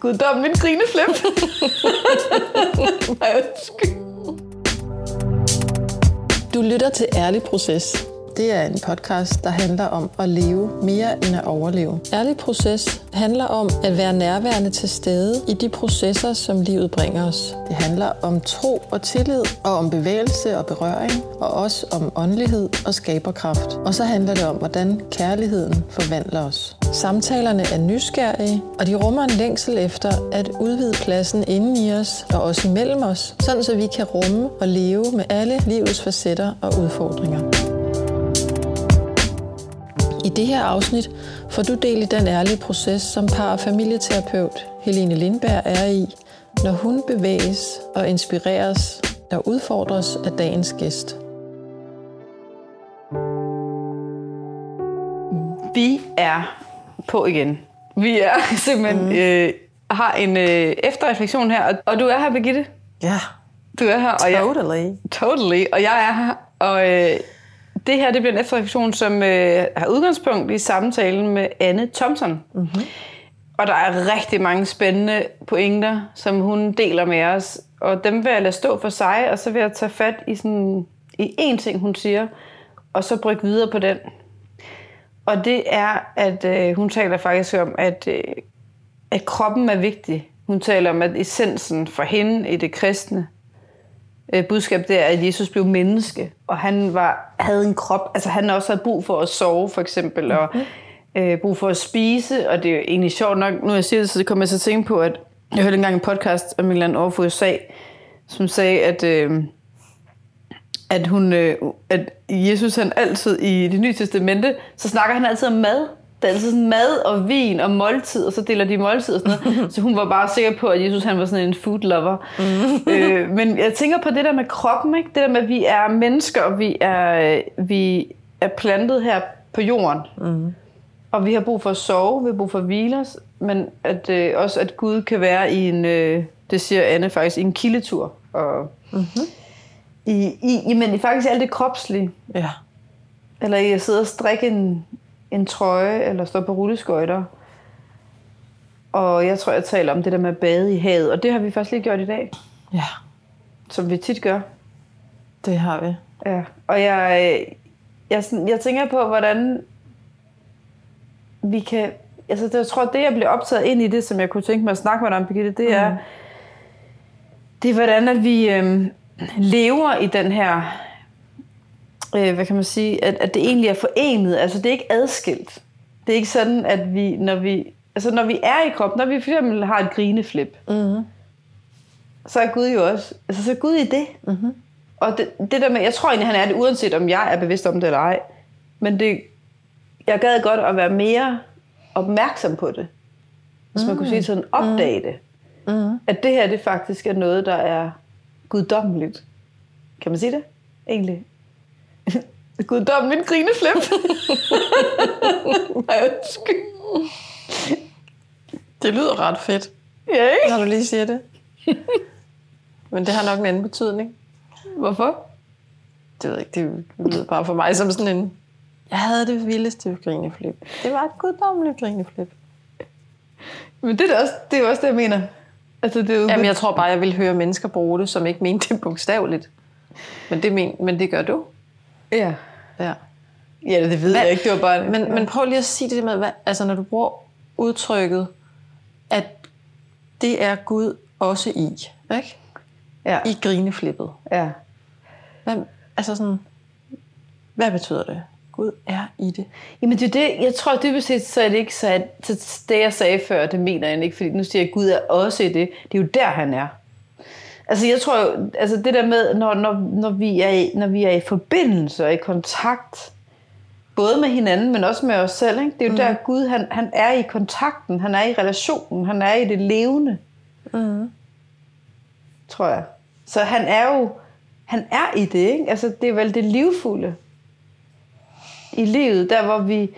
Gud, min grineflip. Ej, undskyld. Du lytter til Ærlig Proces. Det er en podcast, der handler om at leve mere end at overleve. Ærlig Proces handler om at være nærværende til stede i de processer, som livet bringer os. Det handler om tro og tillid, og om bevægelse og berøring, og også om åndelighed og skaberkraft. Og så handler det om, hvordan kærligheden forvandler os. Samtalerne er nysgerrige, og de rummer en længsel efter at udvide pladsen inden i os og også imellem os, sådan så vi kan rumme og leve med alle livets facetter og udfordringer. I det her afsnit får du del i den ærlige proces, som par- og familieterapeut Helene Lindberg er i, når hun bevæges og inspireres og udfordres af dagens gæst. Vi er på igen. Vi er simpelthen mm. øh, har en øh, efterreflektion her, og, og du er her, Birgitte. Ja, Du er her, og totally. jeg, totally, og jeg er her, og øh, det her det bliver en efterreflektion, som øh, har udgangspunkt i samtalen med Anne Thompson. Mm-hmm. Og der er rigtig mange spændende pointer, som hun deler med os, og dem vil jeg lade stå for sig, og så vil jeg tage fat i sådan i én ting, hun siger, og så brygge videre på den. Og det er, at øh, hun taler faktisk om, at, øh, at kroppen er vigtig. Hun taler om, at essensen for hende i det kristne øh, budskab, det er, at Jesus blev menneske, og han var, havde en krop, altså han også havde brug for at sove, for eksempel, og øh, brug for at spise, og det er jo egentlig sjovt nok, nu jeg siger det, så det kommer jeg at tænke på, at jeg hørte engang en podcast af Milan over for USA, som sagde, at, øh, at, hun, øh, at Jesus han altid i det nye testamente, så snakker han altid om mad. Der er altid sådan mad og vin og måltid, og så deler de måltid og sådan noget. Så hun var bare sikker på, at Jesus han var sådan en food lover. øh, men jeg tænker på det der med kroppen, ikke? det der med, at vi er mennesker, og vi er, vi er plantet her på jorden. Mm. Og vi har brug for at sove, vi har brug for at hvile os, men at, øh, også at Gud kan være i en, øh, det siger Anne faktisk, i en kildetur. Og, mm-hmm. I, i, jamen, i faktisk alt det kropslige. Ja. Eller i at sidde og strikke en, en trøje, eller stå på rulleskøjter. Og jeg tror, jeg taler om det der med at bade i havet, og det har vi faktisk lige gjort i dag, Ja, som vi tit gør. det har vi. Ja. Og jeg, jeg, sådan- jeg tænker på, hvordan vi kan... Altså, det, jeg tror, det jeg bliver optaget ind i det, som jeg kunne tænke mig at snakke med dig om, Birgitte, det er, mm. det er hvordan at vi øhm, lever i den her... Øh, hvad kan man sige? At, at det egentlig er forenet. Altså, det er ikke adskilt. Det er ikke sådan, at vi, når vi... Altså, når vi er i kroppen, når vi for eksempel har et grineflip, Mm-hmm. så er Gud jo også... Altså, så er Gud i det. Mm-hmm. Og det, det der med, jeg tror egentlig, han er det, uanset om jeg er bevidst om det eller ej. Men det, jeg gad godt at være mere opmærksom på det. Hvis man kunne sige sådan, opdage det. Mm-hmm. At det her, det faktisk er noget, der er guddommeligt. Kan man sige det? Egentlig. Guddommeligt grineflip. Ej, undskyld. Det lyder ret fedt, Ja, ikke? når du lige siger det. Men det har nok en anden betydning. Hvorfor? Det ved jeg ikke, det lyder bare for mig som sådan en... Jeg havde det vildeste grineflip. Det var et guddommeligt grineflip. Men det er, også, det er også det, jeg mener. Altså, det er jo Jamen, jeg tror bare, jeg ville høre mennesker bruge det, som ikke mente det bogstaveligt. Men det, men, men det gør du. Ja. Ja. ja, det ved Hvad- jeg ikke. Det var bare... Men, men prøv lige at sige det med, hvad, altså når du bruger udtrykket, at det er Gud også i, ikke? ja. I grineflippet. ja. Hvad, altså sådan, hvad betyder det? Gud er i det. Jamen det er det, jeg tror dybest set, så er det ikke så, at det jeg sagde før, det mener jeg ikke, fordi nu siger jeg, at Gud er også i det. Det er jo der, han er. Altså jeg tror jo, altså det der med, når, når, når, vi er i, når vi er i forbindelse og i kontakt, både med hinanden, men også med os selv, ikke? det er jo mm. der Gud, han, han er i kontakten, han er i relationen, han er i det levende, Mm. tror jeg. Så han er jo, han er i det, ikke? Altså det er vel det livfulde i livet, der hvor vi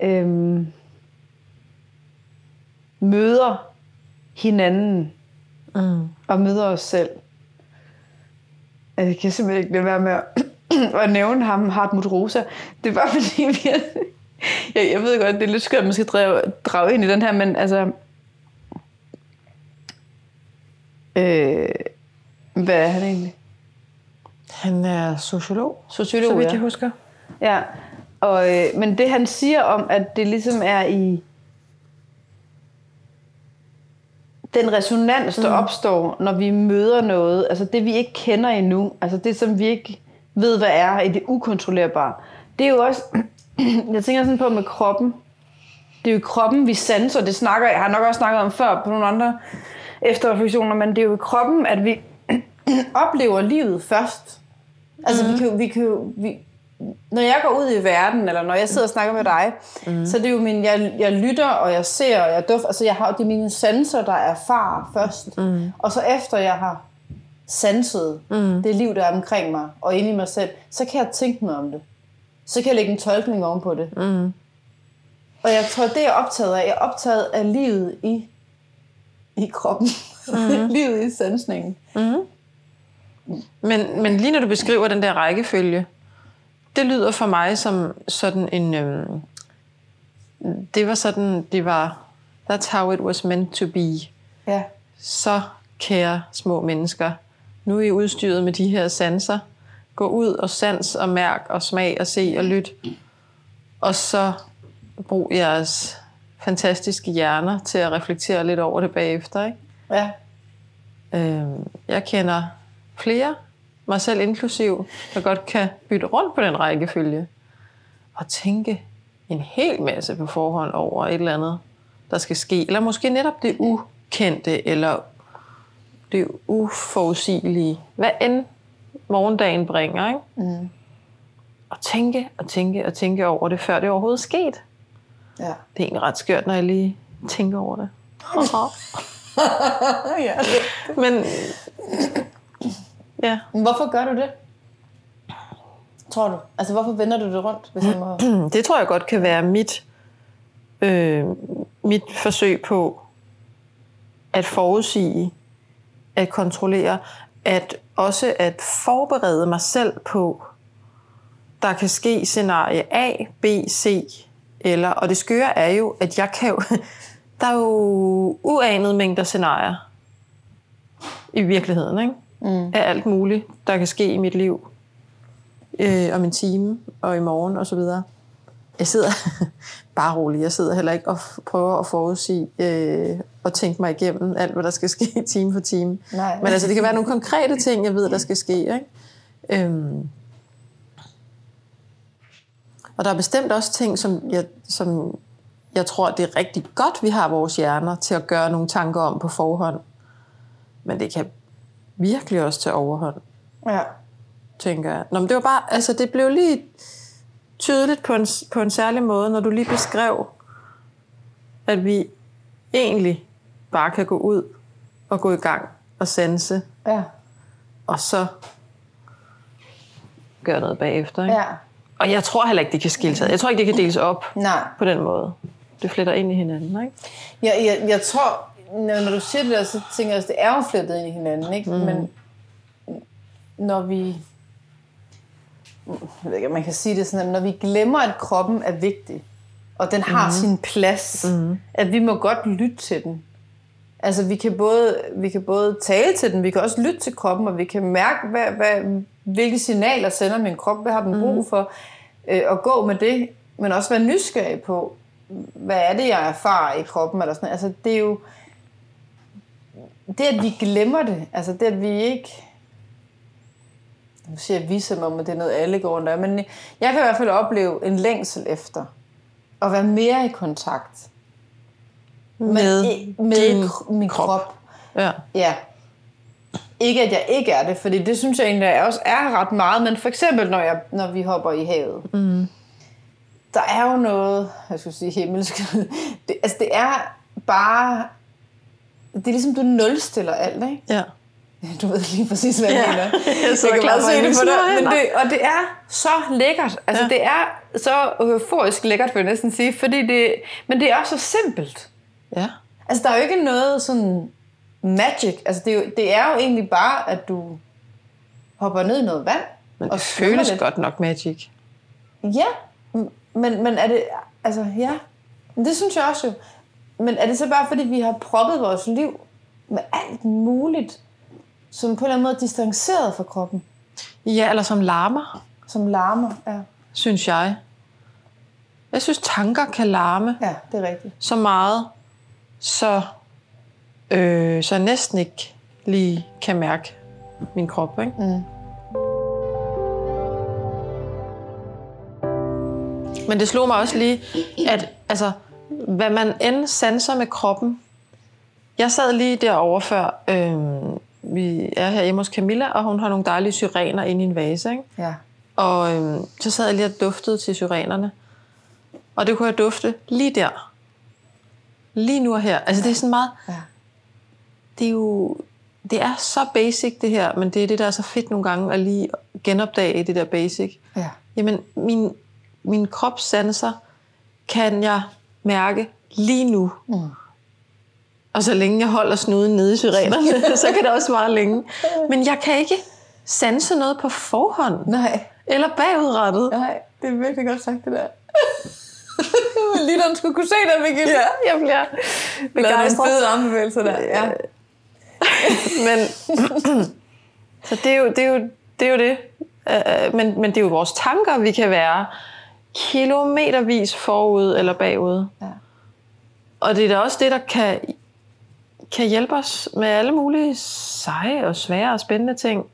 øhm, møder hinanden Mm. og møder os selv. Jeg kan simpelthen ikke lade være med at, at nævne ham, Hartmut Rosa. Det var fordi, vi jeg, jeg ved godt, det er lidt skørt, at man skal drage, drage ind i den her, men altså, Øh, hvad er han egentlig? Han er sociolog, Sociolog, så vidt ja. jeg husker. Ja, og, øh, men det han siger om, at det ligesom er i den resonans, der mm. opstår, når vi møder noget, altså det vi ikke kender endnu, altså det som vi ikke ved, hvad er i det ukontrollerbare, det er jo også, jeg tænker sådan på med kroppen, det er jo kroppen, vi sanser, det snakker jeg har nok også snakket om før på nogle andre efterreflektioner, men det er jo i kroppen, at vi oplever livet først. Altså mm. vi kan vi kan vi, når jeg går ud i verden, eller når jeg sidder og snakker med dig, mm. så det er jo min, jeg, jeg lytter, og jeg ser, og jeg dufter, altså jeg har, det er mine sanser, der erfarer først. Mm. Og så efter jeg har sanset mm. det liv, der er omkring mig, og inde i mig selv, så kan jeg tænke mig om det. Så kan jeg lægge en tolkning ovenpå det. Mm. Og jeg tror, det er jeg optaget af. Jeg er optaget af livet i, i kroppen. Mm. livet i sansningen. Mm. Men, men lige når du beskriver den der rækkefølge, det lyder for mig som sådan en... Øhm, det var sådan, det var... That's how it was meant to be. Ja. Så, kære små mennesker, nu er I udstyret med de her sanser. Gå ud og sans og mærk og smag og se og lyt. Og så brug jeres fantastiske hjerner til at reflektere lidt over det bagefter. Ikke? Ja. Øhm, jeg kender flere, mig selv inklusiv, der godt kan bytte rundt på den rækkefølge og tænke en hel masse på forhånd over et eller andet, der skal ske. Eller måske netop det ukendte, eller det uforudsigelige. Hvad end morgendagen bringer. Ikke? Mm. Og tænke og tænke og tænke over det, før det overhovedet er sket. Ja. Det er egentlig ret skørt, når jeg lige tænker over det. ja. Men ja. Hvorfor gør du det? Tror du? Altså, hvorfor vender du det rundt? Hvis jeg må... Det tror jeg godt kan være mit, øh, mit forsøg på at forudsige, at kontrollere, at også at forberede mig selv på, der kan ske scenarie A, B, C, eller, og det skøre er jo, at jeg kan jo, der er jo uanede mængder scenarier i virkeligheden, ikke? Mm. Af alt muligt, der kan ske i mit liv, øh, om en time, og i morgen, og så videre. Jeg sidder, bare rolig, jeg sidder heller ikke og prøver at forudsige øh, og tænke mig igennem alt, hvad der skal ske time for time. Nej. Men altså, det kan være nogle konkrete ting, jeg ved, der skal ske. Ikke? Øhm. Og der er bestemt også ting, som jeg, som jeg tror, det er rigtig godt, vi har vores hjerner til at gøre nogle tanker om på forhånd. Men det kan virkelig også tage overhånd, Ja. tænker jeg. Nå, men det var bare, altså det blev lige tydeligt på en, på en særlig måde, når du lige beskrev, at vi egentlig bare kan gå ud og gå i gang og sanse, Ja. og så gøre noget bagefter. Ikke? Ja. Og jeg tror heller ikke, det kan skilles ad. Jeg tror ikke, det kan deles op Nej. på den måde. Det fletter ind i hinanden, ikke? Jeg, jeg, jeg tror, når, når du siger det der, så tænker jeg, at det er jo flettet ind i hinanden, ikke? Mm. Men når vi... Jeg ved ikke, man kan sige det sådan, at når vi glemmer, at kroppen er vigtig, og den har mm. sin plads, mm. at vi må godt lytte til den. Altså, vi kan, både, vi kan både tale til den, vi kan også lytte til kroppen, og vi kan mærke, hvad, hvad, hvilke signaler sender min krop, hvad har den brug for, øh, og gå med det, men også være nysgerrig på, hvad er det, jeg erfarer i kroppen, eller sådan Altså, det er jo, det at vi glemmer det, altså det at vi ikke, nu siger jeg vi som om, at det er noget, alle går rundt af, men jeg kan i hvert fald opleve en længsel efter at være mere i kontakt Med med, med min krop. krop. Ja. Ja. Ikke at jeg ikke er det, fordi det synes jeg egentlig jeg også er ret meget, men for eksempel når, jeg, når vi hopper i havet. Mm. Der er jo noget, jeg skulle sige himmelsk, det, altså det er bare, det er ligesom du nulstiller alt, ikke? ja. Du ved lige præcis, hvad jeg Ja. mener. Jeg sidder kan bare se det på dig. Men det, og det er så lækkert. Altså, Ja. det er så euforisk lækkert, vil jeg næsten sige. Fordi det, men det er også så simpelt. Ja. Altså, der er jo ikke noget sådan magic. Altså, det er, jo, det er jo egentlig bare, at du hopper ned i noget vand. Men og det svømmer føles lidt. godt nok magic. Ja, men, men er det... Altså, ja. Men Det synes jeg også jo. Men er det så bare, fordi vi har proppet vores liv med alt muligt som på en eller anden måde er distanceret fra kroppen. Ja, eller som larmer, Som larmer. Ja, synes jeg. Jeg synes, tanker kan larme ja det er rigtigt. så meget, så, øh, så jeg næsten ikke lige kan mærke min krop. Ikke? Mm. Men det slog mig også lige, at altså, hvad man end sanser med kroppen. Jeg sad lige derovre før, øh, vi er her hjemme hos Camilla, og hun har nogle dejlige syrener inde i en vase. Ikke? Ja. Og øh, så sad jeg lige og duftede til syrenerne. Og det kunne jeg dufte lige der. Lige nu og her. Altså det er sådan meget... Ja. Det er jo... Det er så basic det her, men det er det, der er så fedt nogle gange at lige genopdage det der basic. Ja. Jamen, min, min kropssanser kan jeg mærke lige nu. Mm. Og så længe jeg holder snuden nede i syrenerne, så kan det også vare længe. Men jeg kan ikke sanse noget på forhånd. Nej. Eller bagudrettet. Nej, det er virkelig godt sagt, det der. Lige den skulle kunne se det, Birgitte. Ja, jeg bliver Lavede nogle begejstret. fede armbevægelser der. Ja. Men, så det er jo det. Er jo, det, er jo det. Øh, Men, men det er jo vores tanker, vi kan være kilometervis forud eller bagud. Ja. Og det er da også det, der kan, kan hjælpe os med alle mulige seje og svære og spændende ting.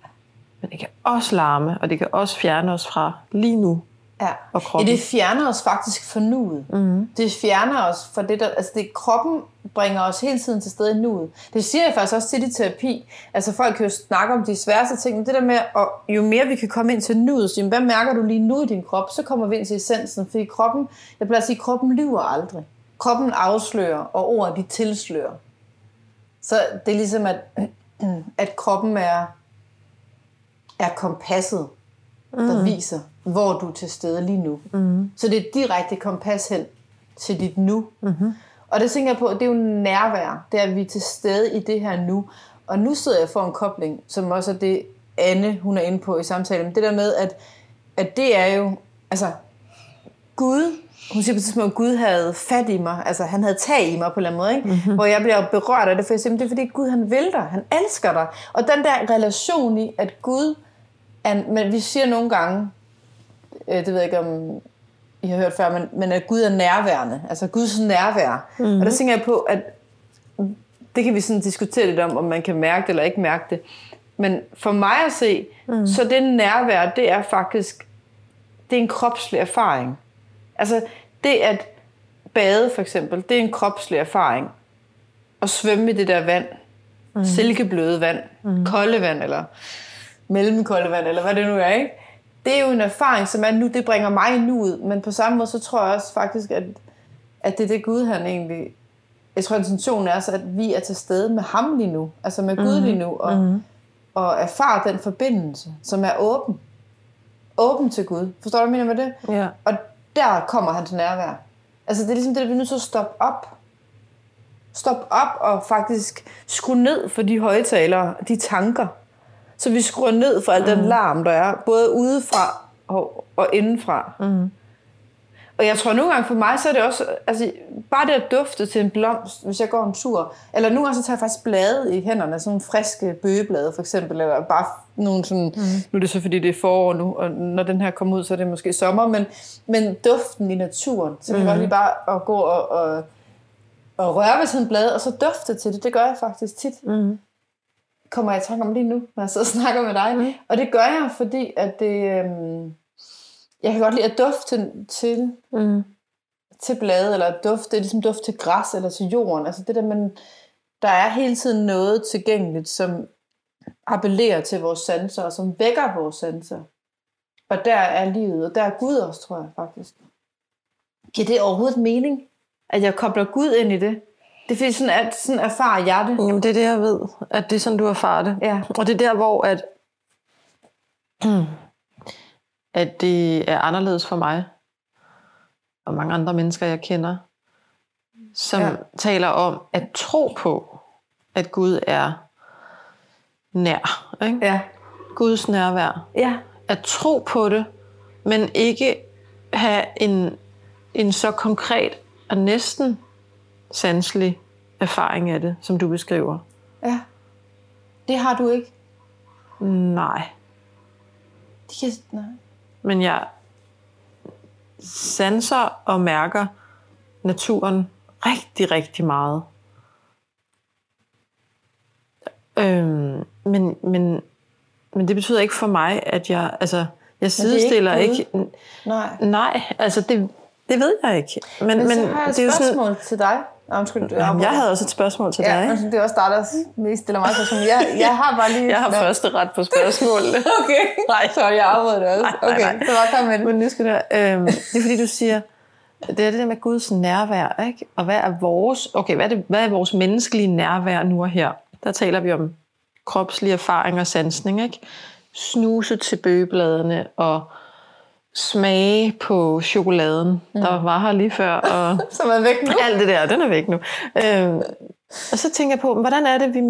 Men det kan også larme, og det kan også fjerne os fra lige nu. Ja. Og kroppen. ja, det fjerner os faktisk fra nuet. Mm. Det fjerner os fra det, der... Altså, det, kroppen bringer os hele tiden til stede i nuet. Det siger jeg faktisk også tit i terapi. Altså, folk kan jo snakke om de sværeste ting, men det der med, at jo mere vi kan komme ind til nuet, så jamen, hvad mærker du lige nu i din krop, så kommer vi ind til essensen. Fordi kroppen, jeg plejer at sige, kroppen lyver aldrig. Kroppen afslører, og ordet de tilslører. Så det er ligesom, at, at kroppen er, er kompasset, der mm. viser, hvor du er til stede lige nu. Mm. Så det er direkte kompas hen til dit nu. Mm-hmm. Og det tænker jeg på, det er jo nærvær. Det er, at vi er til stede i det her nu. Og nu sidder jeg for en kobling, som også er det, Anne hun er inde på i samtalen. Det der med, at, at det er jo, altså, Gud, hun siger på et tidspunkt, at Gud havde fat i mig, altså han havde tag i mig på en eller anden måde, ikke? Mm-hmm. hvor jeg bliver berørt af det, for jeg siger, det er fordi Gud han vil dig, han elsker dig. Og den der relation i, at Gud, er, men vi siger nogle gange, øh, det ved jeg ikke om I har hørt før, men, men at Gud er nærværende, altså Guds nærvær. Mm-hmm. Og der tænker jeg på, at det kan vi sådan diskutere lidt om, om man kan mærke det eller ikke mærke det. Men for mig at se, mm. så det nærvær, det er faktisk, det er en kropslig erfaring. Altså det at bade for eksempel, det er en kropslig erfaring. At svømme i det der vand, mm. silkebløde vand, mm. kolde vand, eller mellemkolde vand, eller hvad det nu er, ikke? Det er jo en erfaring, som er nu, det bringer mig nu ud. Men på samme måde, så tror jeg også faktisk, at, at det er det Gud, han egentlig... Jeg tror, intentionen er så, at vi er til stede med ham lige nu. Altså med Gud lige nu. Og, mm. og erfare den forbindelse, som er åben. Åben til Gud. Forstår du, hvad jeg mener med det? Ja. Og der kommer han til nærvær. Altså det er ligesom det, der vi er nødt til at stoppe op. Stop op og faktisk skrue ned for de højtalere, de tanker. Så vi skruer ned for al den larm, der er, både udefra og, og indenfra. Mm. Og jeg tror nogle gange for mig, så er det også, altså bare det at dufte til en blomst, hvis jeg går en tur, eller nogle gange så tager jeg faktisk blade i hænderne, sådan friske bøgeblade for eksempel, eller bare nogle sådan, mm. nu er det så fordi det er forår nu, og når den her kommer ud, så er det måske sommer, men, men duften i naturen, så kan mm. jeg godt lige bare at gå og, og, og røre ved sådan en blad, og så dufte til det, det gør jeg faktisk tit. Mm. Kommer jeg i tanke om lige nu, når jeg sidder og snakker med dig. Mm. Og det gør jeg, fordi at det... Øhm, jeg kan godt lide at dufte til, til, Mm. til blade, eller dufte, det er ligesom duft til græs eller til jorden. Altså det der, man, der er hele tiden noget tilgængeligt, som appellerer til vores sanser, og som vækker vores sanser. Og der er livet, og der er Gud også, tror jeg faktisk. Giver det overhovedet mening, at jeg kobler Gud ind i det? Det er fordi, sådan, at sådan erfarer jeg det. Jamen, det er det, jeg ved. At det er sådan, du erfarer det. Ja. Og det er der, hvor at, at det er anderledes for mig og mange andre mennesker, jeg kender, som Ja. taler om at tro på, at Gud er nær. Ikke? Ja. Guds nærvær. Ja. At tro på det, men ikke have en, en så konkret og næsten sanselig erfaring af det, som du beskriver. Ja. Det har du ikke. Nej. De kan, nej. Men jeg sanser og mærker naturen rigtig, rigtig meget. Øhm, men, men, men det betyder ikke for mig, at jeg, altså, jeg sidestiller ikke ikke, Nej. Nej, altså det, det ved jeg ikke. Men, Men, men så har jeg et det er jo spørgsmål sådan, til dig. Nå, undskyld, du Jamen, jeg havde også et spørgsmål til Ja, dig. altså, det er også dig, der mest stiller mig spørgsmål. Jeg, jeg har bare lige... Jeg har første ret på spørgsmålene. Okay, Nej. så jeg afbryder det også. Nej, nej, Okay, nej. så bare kom med det. Men nu skal det, øhm, det er fordi, du siger, det er det der med Guds nærvær, ikke? Og hvad er vores, okay, hvad er, det, hvad er vores menneskelige nærvær nu og her? Der taler vi om kropslig erfaring og sansning, ikke? Snuse til bøgebladene og smage på chokoladen, mm. der var her lige før, og Som er væk nu. alt det der, den er væk nu. Øhm, og så tænker jeg på, hvordan er det, vi,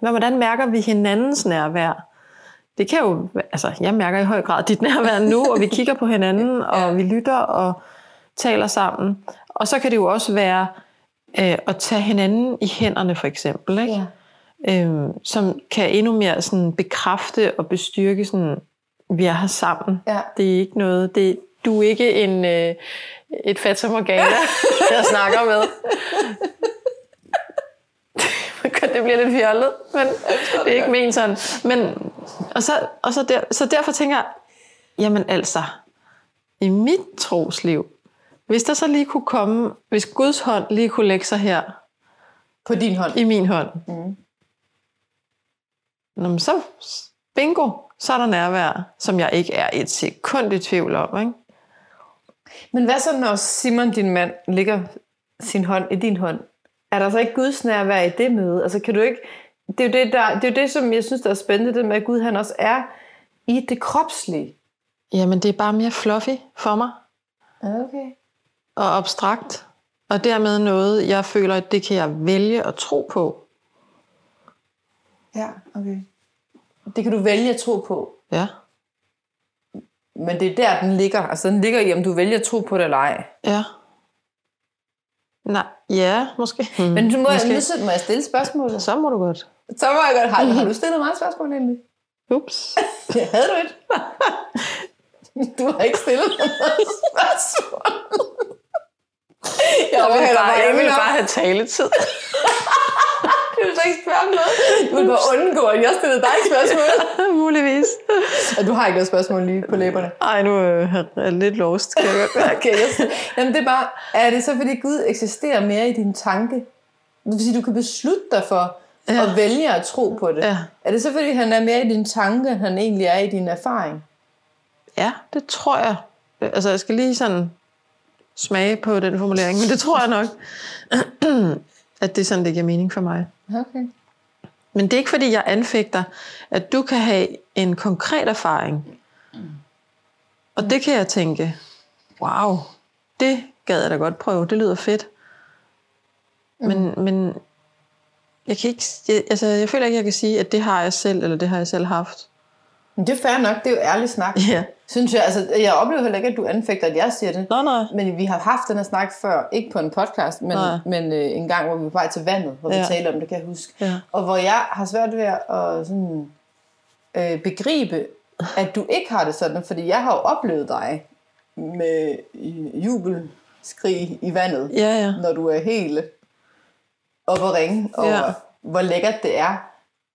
hvordan mærker vi hinandens nærvær? Det kan jo, altså jeg mærker i høj grad dit nærvær nu, og vi kigger på hinanden, og vi lytter og taler sammen. Og så kan det jo også være øh, at tage hinanden i hænderne for eksempel, ikke? Ja. Øhm, som kan endnu mere sådan bekræfte og bestyrke sådan, vi er her sammen. Ja. Det er ikke noget, det, du er ikke en, øh, et Fata Morgana, jeg snakker med. det bliver lidt fjollet, men det er ikke ment sådan. Men, og så, og så, der, så derfor tænker jeg, jamen altså, i mit trosliv, hvis der så lige kunne komme, hvis Guds hånd lige kunne lægge sig her På din hånd. i min hånd, mm. Nå, men så bingo, så er der nærvær, som jeg ikke er et sekund i tvivl om. Ikke? Men hvad så, når Simon, din mand, ligger sin hånd i din hånd? Er der så ikke Guds nærvær i det møde? Altså, kan du ikke... Det er jo det, der, det, er jo det som jeg synes, der er spændende, det med, at Gud han også er i det kropslige. Jamen, det er bare mere fluffy for mig, Okay. og abstrakt, og dermed noget, jeg føler, at det kan jeg vælge at tro på. Ja, okay. Det kan du vælge at tro på. Ja, Men det er der, den ligger. Altså, den ligger i, om du vælger at tro på det eller ej. ja. Nej, ja, måske. Hmm, Men du må, måske. nu må jeg stille spørgsmålet. Så må du godt. Så må jeg godt. Har, har du stillet mig et spørgsmål egentlig? Ups. Ja, havde du et? Du har ikke stillet noget spørgsmål. Jeg, Jeg vil, overhaler bare, jeg vil ingen bare have taletid. Du vil så ikke spørge om noget. Du vil bare undgå, at jeg stillede dig et spørgsmål. Muligvis. Og du har ikke noget spørgsmål lige på læberne. Ej, nu er jeg lidt lost. Kan jeg godt. Okay, jeg, jamen det er bare, er det så fordi Gud eksisterer mere i din tanke? Det vil sige, du kan beslutte dig for ja. at vælge at tro på det. Ja. Er det så fordi, han er mere i din tanke, end han egentlig er i din erfaring? Ja, det tror jeg. Altså, jeg skal lige sådan smage på den formulering, men det tror jeg nok, at det er sådan, det giver mening for mig. Okay. Men det er ikke, fordi jeg anfægter, at du kan have en konkret erfaring. Og det kan jeg tænke, wow, det gad jeg da godt prøve, det lyder fedt. Men, men jeg, kan ikke, jeg, altså, jeg føler ikke, jeg kan sige, at det har jeg selv, eller det har jeg selv haft. Men det er fair nok, det er jo ærlig snak. Ja. Synes jeg, altså, jeg oplever heller ikke, at du anfægter, at jeg siger det. Nå, nej. Men vi har haft den her snak før, ikke på en podcast, men, Nej. men øh, en gang, hvor vi var på vej til vandet, hvor ja. Vi talte om det, kan jeg huske. Ja. Og hvor jeg har svært ved at sådan, øh, begribe, at du ikke har det sådan, fordi jeg har jo oplevet dig med jubelskrig i vandet, Ja, ja. når du er helt op og ringe over, Ja. hvor lækkert det er.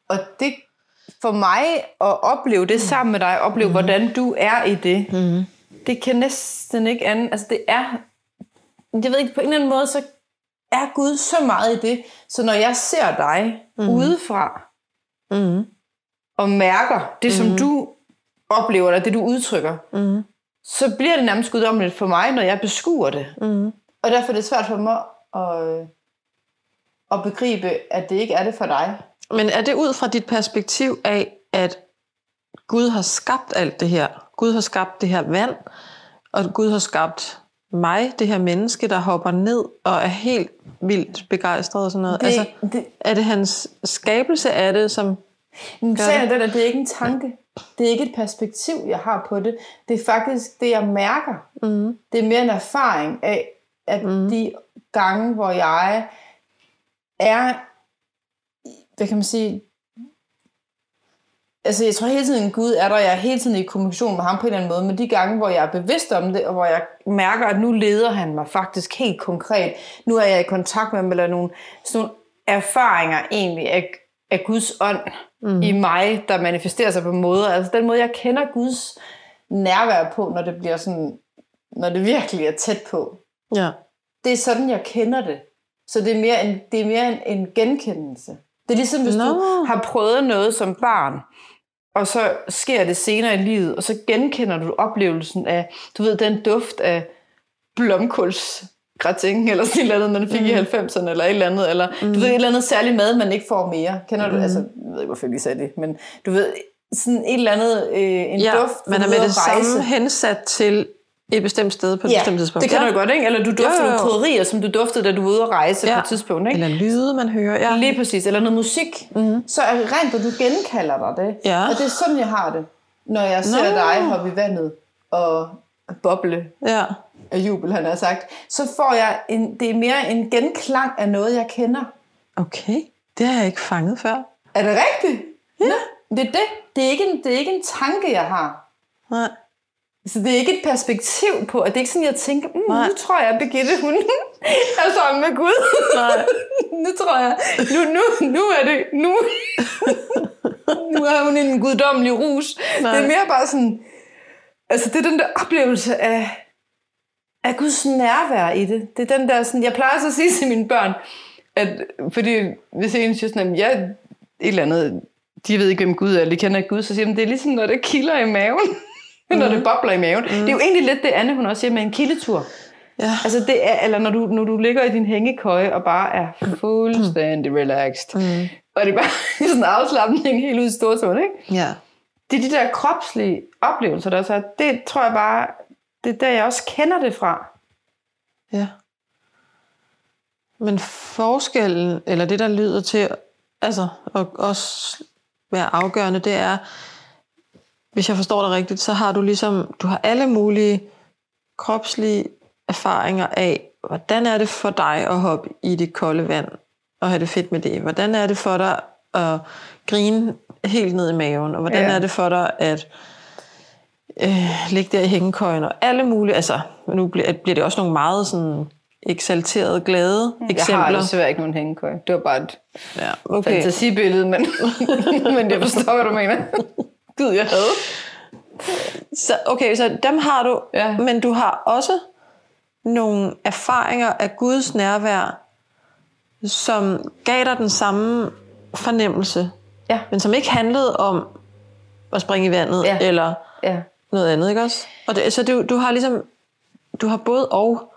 Og det for mig at opleve det sammen med dig, opleve mm. hvordan du er i det, mm. det kan næsten ikke andet. Altså det er, jeg ved ikke, på en eller anden måde, så er Gud så meget i det, så når jeg ser dig mm. udefra, Mm. og mærker det, som du oplever, eller det du udtrykker, Mm. så bliver det nærmest guddommeligt for mig, når jeg beskuer det. Mm. Og derfor er det svært for mig at, at begribe, at det ikke er det for dig. Men er det ud fra dit perspektiv af, at Gud har skabt alt det her? Gud har skabt det her vand, og Gud har skabt mig, det her menneske, der hopper ned og er helt vildt begejstret og sådan noget. Det, altså, det, er det hans skabelse af det, som... Men sagen er den, at det er ikke en tanke. Det er ikke et perspektiv, jeg har på det. Det er faktisk det, jeg mærker. Mm. Det er mere en erfaring af, at mm. de gange, hvor jeg er, hvad kan man sige, altså jeg tror hele tiden, Gud er der, jeg er hele tiden i kommunikation med ham på en eller anden måde, men de gange, hvor jeg er bevidst om det, og hvor jeg mærker, at nu leder han mig faktisk helt konkret, nu er jeg i kontakt med ham, eller nogle, sådan nogle erfaringer egentlig af, af Guds ånd mm. i mig, der manifesterer sig på måder, altså den måde, jeg kender Guds nærvær på, når det bliver sådan, når det virkelig er tæt på. Ja. Det er sådan, jeg kender det. Så det er mere en, det er mere en, en genkendelse. Det er ligesom, hvis Nå. du har prøvet noget som barn, og så sker det senere i livet, og så genkender du oplevelsen af, du ved, den duft af blomkålsgratin, eller sådan et eller andet, man fik mm. i 90'erne, eller et eller andet, eller mm. du ved, et eller andet særligt mad, man ikke får mere. Kender du, mm. altså, jeg ved ikke, hvorfor jeg lige sagde det, men du ved, sådan et eller andet, øh, en ja, duft, man er med det rejse. samme hensat til et bestemt sted på et Ja, bestemt tidspunkt. det kan ja. du godt, ikke? Eller du dufter Jo, jo, nogle krydderier, som du duftede, da du var ude at rejse Ja. på et tidspunkt, ikke? Eller lyde, man hører. Ja. Lige præcis. Eller noget musik. Mm-hmm. Så er det rent, at du genkalder dig det. Ja. Og det er sådan, jeg har det, når jeg ser Nå. dig hoppe i vandet og boble ja. af jubel, han har sagt. Så får jeg en, det er mere en genklang af noget, jeg kender. Okay, det har jeg ikke fanget før. Er det rigtigt? Ja. Nå, det er det. Det er, ikke en, det er ikke en tanke, jeg har. Nej. Så det er ikke et perspektiv på, at det er ikke sådan, jeg tænker, mm, Nej. nu tror jeg, Birgitte, hun er sammen med Gud. Nej. nu tror jeg, nu, nu, nu er det, nu, nu er hun en guddommelig rus. Nej. Det er mere bare sådan, altså det er den der oplevelse af, af Guds nærvær i det. Det er den der sådan, jeg plejer så at sige til mine børn, at, fordi hvis en siger sådan, at jeg et eller andet, de ved ikke, hvem Gud er, eller de kender ikke Gud, så siger de, det er ligesom, når det kilder i maven. Mm. når det bobler i maven. Mm. Det er jo egentlig lidt det, Anne hun også siger med en kildetur. Ja. Altså det er, eller når du, når du ligger i din hængekøje og bare er fuldstændig relaxed. Mm. Og det er bare sådan en afslappning helt ud i stortåen, ikke? Ja. Det er de der kropslige oplevelser, der så det tror jeg bare, det er der, jeg også kender det fra. Ja. Men forskellen, eller det der lyder til, altså, og også være afgørende, det er, hvis jeg forstår det rigtigt, så har du ligesom, du har alle mulige kropslige erfaringer af, hvordan er det for dig at hoppe i det kolde vand, og have det fedt med det? Hvordan er det for dig at grine helt ned i maven? Og hvordan Ja. er det for dig at øh, ligge der i hængekøjen? Og alle mulige, altså, nu bliver, bliver det også nogle meget sådan eksalterede, glade Jeg eksempler. har desværre ikke nogen hængekøje. Det var bare et ja, okay. fantasibillede, men, men jeg forstår, hvad du mener. Gud, jeg havde. Så, okay, så dem har du, Ja. men du har også nogle erfaringer af Guds nærvær, som gav dig den samme fornemmelse, Ja. men som ikke handlede om at springe i vandet, Ja. eller Ja. noget andet, ikke også? Og det, så du, du har ligesom, du har både og,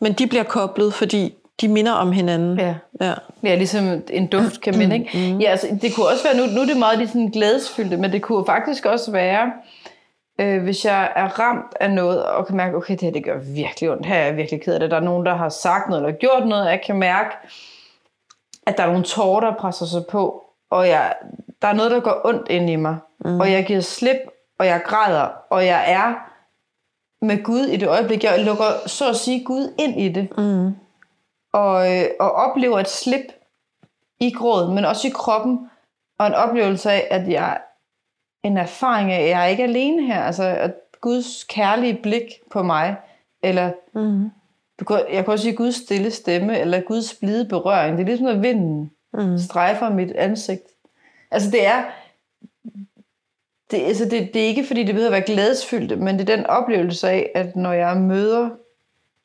men de bliver koblet, fordi de minder om hinanden. Ja. ja. Ja, ligesom en duft kan man, ikke? Mm. Ja, altså, det kunne også være, nu, nu er det meget lige sådan glædesfyldte, men det kunne faktisk også være, øh, hvis jeg er ramt af noget, og kan mærke, okay, det her det gør virkelig ondt, her er jeg virkelig ked af det, der er nogen, der har sagt noget, eller gjort noget, og jeg kan mærke, at der er nogle tårer, der presser sig på, og jeg, der er noget, der går ondt ind i mig, mm. og jeg giver slip, og jeg græder, og jeg er med Gud i det øjeblik. Jeg lukker så at sige Gud ind i det, Mm. Og, øh, og oplever et slip i gråden, men også i kroppen, og en oplevelse af, at jeg en erfaring af, at jeg er ikke alene her, altså at Guds kærlige blik på mig, eller Mm. du kan, jeg kan også sige Guds stille stemme, eller Guds blide berøring. Det er ligesom, når vinden Mm. strejfer mit ansigt. Altså det er, det, altså det, det er ikke fordi, det behøver at være glædesfyldt, men det er den oplevelse af, at når jeg møder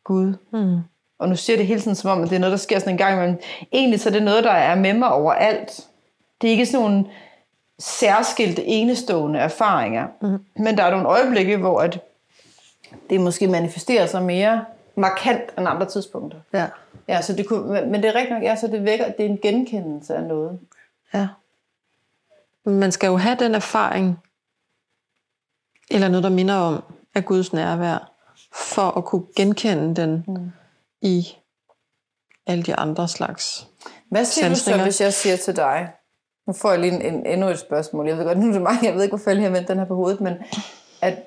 Gud, Mm. Og nu siger det hele tiden som om, at det er noget, der sker sådan en gang imellem. Egentlig så er det noget, der er med mig overalt. Det er ikke sådan nogle særskilte, enestående erfaringer. Mm. Men der er nogle øjeblikke, hvor at det måske manifesterer sig mere markant end andre tidspunkter. Ja. Ja, så det kunne, men men det er rigtigt nok, ja, så det vækker, det er en genkendelse af noget. Ja. Men Man skal jo have den erfaring, eller noget, der minder om, af Guds nærvær, for at kunne genkende den mm. I alle de andre slags. Hvad siger du så, hvis jeg siger til dig, nu får jeg lige en, en, endnu et spørgsmål, jeg ved godt, nu er det mig, jeg ved ikke, hvorfor jeg lige har vendt den her på hovedet, men at,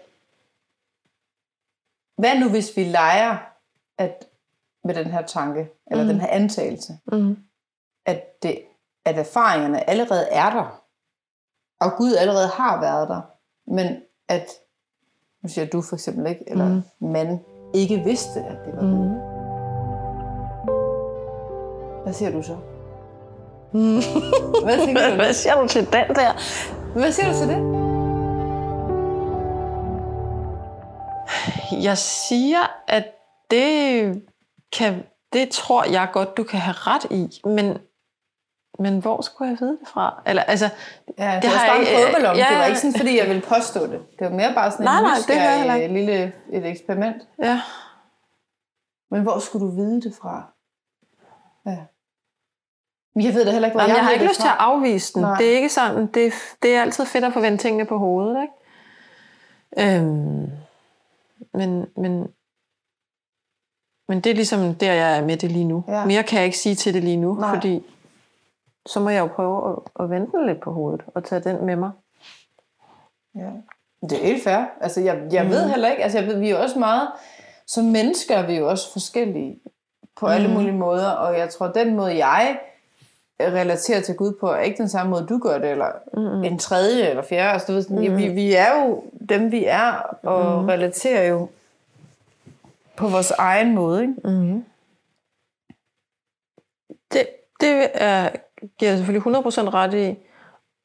hvad nu hvis vi leger at, med den her tanke, eller mm. den her antagelse, Mm. at, det, at erfaringerne allerede er der, og Gud allerede har været der, men at, nu siger du for eksempel ikke, eller mm. man ikke vidste, at det var Gud. Mm. Hvad siger du så? Mm. Hvad tænker du? Hvad siger du til den der? Hvad siger du til det? Jeg siger, at det, kan, det tror jeg godt, du kan have ret i. Men, men hvor skulle jeg vide det fra? Eller, altså, Ja, det, det har jeg ikke ja, Det var ikke sådan, fordi jeg ville påstå det. Det var mere bare sådan Nej, en nej, det jeg ikke. lille et eksperiment. Ja. Men hvor skulle du vide det fra? Ja. Jeg ved da heller ikke, hvor Jamen, jeg, jeg har ikke det lyst til at fra. afvise den. Nej. Det er ikke sådan. Det, det er altid fedt at få vendt tingene på hovedet. Ikke? Øhm, men, men, men det er ligesom der, jeg er med det lige nu. Ja. Mere kan jeg ikke sige til det lige nu, Nej. fordi så må jeg jo prøve at, at vende den lidt på hovedet og tage den med mig. Ja. Det er helt fair. Altså, jeg, jeg mm. ved heller ikke, altså, jeg ved, vi er også meget, som mennesker er vi jo også forskellige på alle Mhm. mulige måder, og jeg tror, den måde, jeg relaterer til Gud på, er ikke den samme måde, du gør det, eller mm. en tredje eller fjerde. Altså, du ved, sådan, mm. vi, vi er jo dem, vi er, og mm. relaterer jo på vores egen måde. Ikke? Mm-hmm. Det, det er, giver jeg selvfølgelig 100% ret i.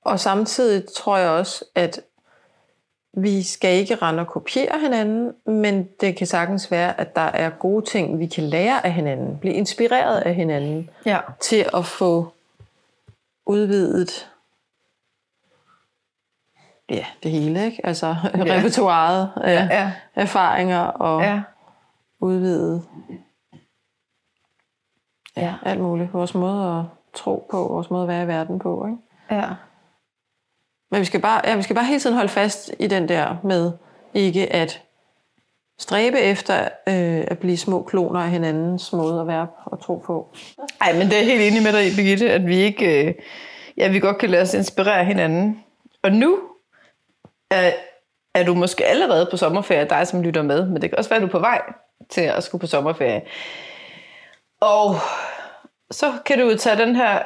Og samtidig tror jeg også, at vi skal ikke rende og kopiere hinanden, men det kan sagtens være, at der er gode ting, vi kan lære af hinanden, blive inspireret af hinanden, Ja. til at få udvidet ja, det hele, ikke? Altså ja. repertoiret af Ja. erfaringer og Ja. udvidet ja, alt muligt. Vores måde at tro på, vores måde at være i verden på. Ikke? ja. Men vi skal, bare, ja, vi skal bare hele tiden holde fast i den der med ikke at stræbe efter øh, at blive små kloner af hinandens måde at være og tro på. Ej, men det er helt enig med dig Birgitte, at vi ikke, øh, ja, vi godt kan lade os inspirere hinanden. Og nu er, er du måske allerede på sommerferie, dig som lytter med, men det kan også være, at du er på vej til at skulle på sommerferie. Og så kan du jo tage den her,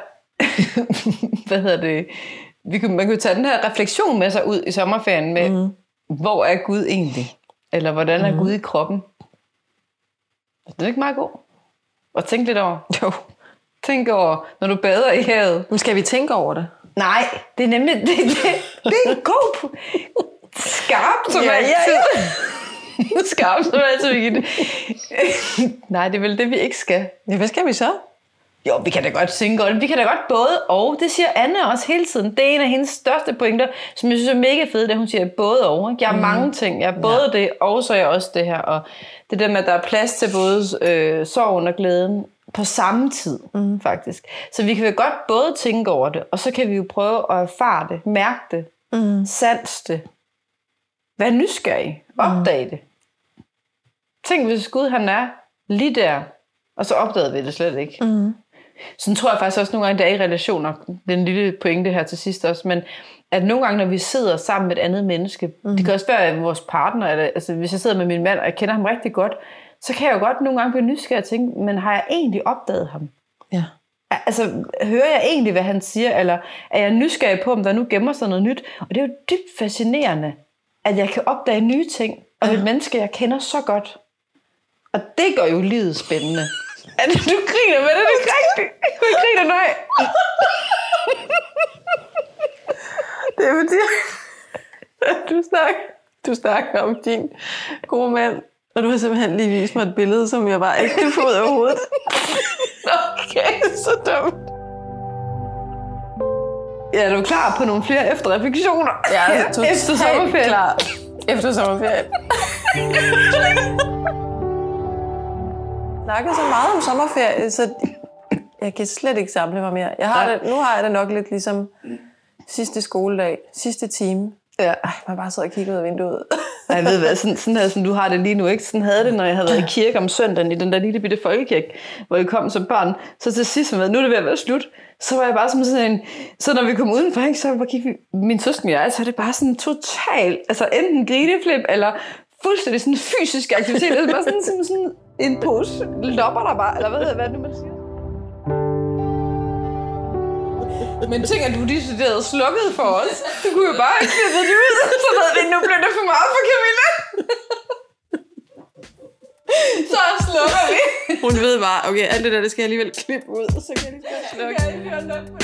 hvad hedder det, vi kan, man kan jo tage den her refleksion med sig ud i sommerferien med, mm. hvor er Gud egentlig? Eller hvordan er mm. Gud i kroppen? Er det ikke meget god? Og tænk lidt over. Jo. Tænk over, når du bader i havet. Men skal vi tænke over det? Nej, det er nemlig det, det, det er en god skarp som Ja, ja, altid. skarp som altid, Birgitte. Nej, det er vel det, vi ikke skal. Ja, hvad skal vi så? Jo, vi kan da godt synge godt. Vi kan da godt både og. Det siger Anne også hele tiden. Det er en af hendes største pointer, som jeg synes er mega fede, det hun siger både og. ikke? Jeg er mm. mange ting. Jeg er både ja. det, og så er jeg også det her. Og det der med, at der er plads til både øh, sorgen og glæden på samme tid, mm. faktisk. Så vi kan vel godt både tænke over det, og så kan vi jo prøve at erfare det, mærke det, mm. sans det. Vær nysgerrig. Opdag mm. det. Tænk, hvis Gud han er lige der, og så opdagede vi det slet ikke. Mm. Sådan tror jeg faktisk også nogle gange, der er i relationer, den lille pointe her til sidst også, men at nogle gange, når vi sidder sammen med et andet menneske, mm. det kan også være vores partner, eller, altså hvis jeg sidder med min mand, og jeg kender ham rigtig godt, så kan jeg jo godt nogle gange blive nysgerrig og tænke, men har jeg egentlig opdaget ham? Ja. Altså, hører jeg egentlig, hvad han siger, eller er jeg nysgerrig på, om der nu gemmer sig noget nyt? Og det er jo dybt fascinerende, at jeg kan opdage nye ting, og et menneske, jeg kender så godt. Og det gør jo livet spændende. Er det, du griner med det, det er rigtigt. Du griner nej. Det er fordi, du snakker, du snakker om din gode mand, og du har simpelthen lige vist mig et billede, som jeg bare ikke kan få ud af hovedet. Okay, så dumt. Ja, er du klar på nogle flere efterreflektioner? Jeg er Efter totalt sommerferien. klar. Efter sommerferien. snakker så meget om sommerferie, så jeg kan slet ikke samle mig mere. Jeg har Nej. det, nu har jeg det nok lidt ligesom sidste skoledag, sidste time. Ja. Ej, man bare sidder og kigger ud af vinduet. Jeg ved hvad, sådan, sådan her, som du har det lige nu, ikke? Sådan havde det, når jeg havde været i kirke om søndagen, i den der lille bitte folkekirke, hvor jeg kom som børn. Så til sidst, med, nu er det ved at være slut, så var jeg bare som sådan en, så når vi kom udenfor, ikke, så var vi, min søsken og jeg, så er det bare sådan total, altså enten grineflip, eller fuldstændig sådan fysisk aktivitet, altså bare sådan, sådan, sådan en pose lopper der bare, eller hvad, hvad er det, man siger? Men tænk, at du decideret slukket for os. Du kunne jo bare ikke klippe det ud. Så ved vi, nu bliver det for meget for Camilla. Så slukker vi. Hun ved bare, okay, alt det der, det skal jeg alligevel klippe ud, så kan jeg lige slukke. Jeg har ikke hørt noget på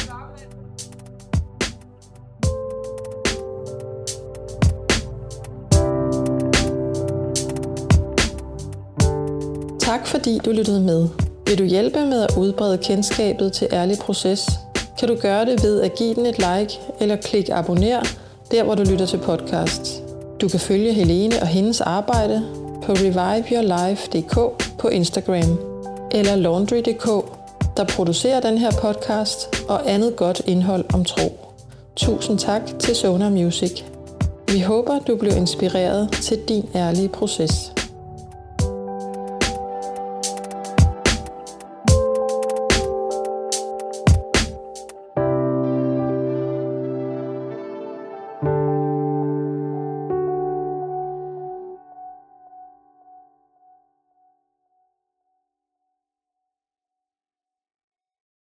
Tak fordi du lyttede med. Vil du hjælpe med at udbrede kendskabet til Ærlig Proces, kan du gøre det ved at give den et like eller klik abonner der, hvor du lytter til podcast. Du kan følge Helene og hendes arbejde på reviveyourlife.dk på Instagram eller laundry.dk, der producerer den her podcast og andet godt indhold om tro. Tusind tak til Sonar Music. Vi håber, du blev inspireret til din ærlige proces.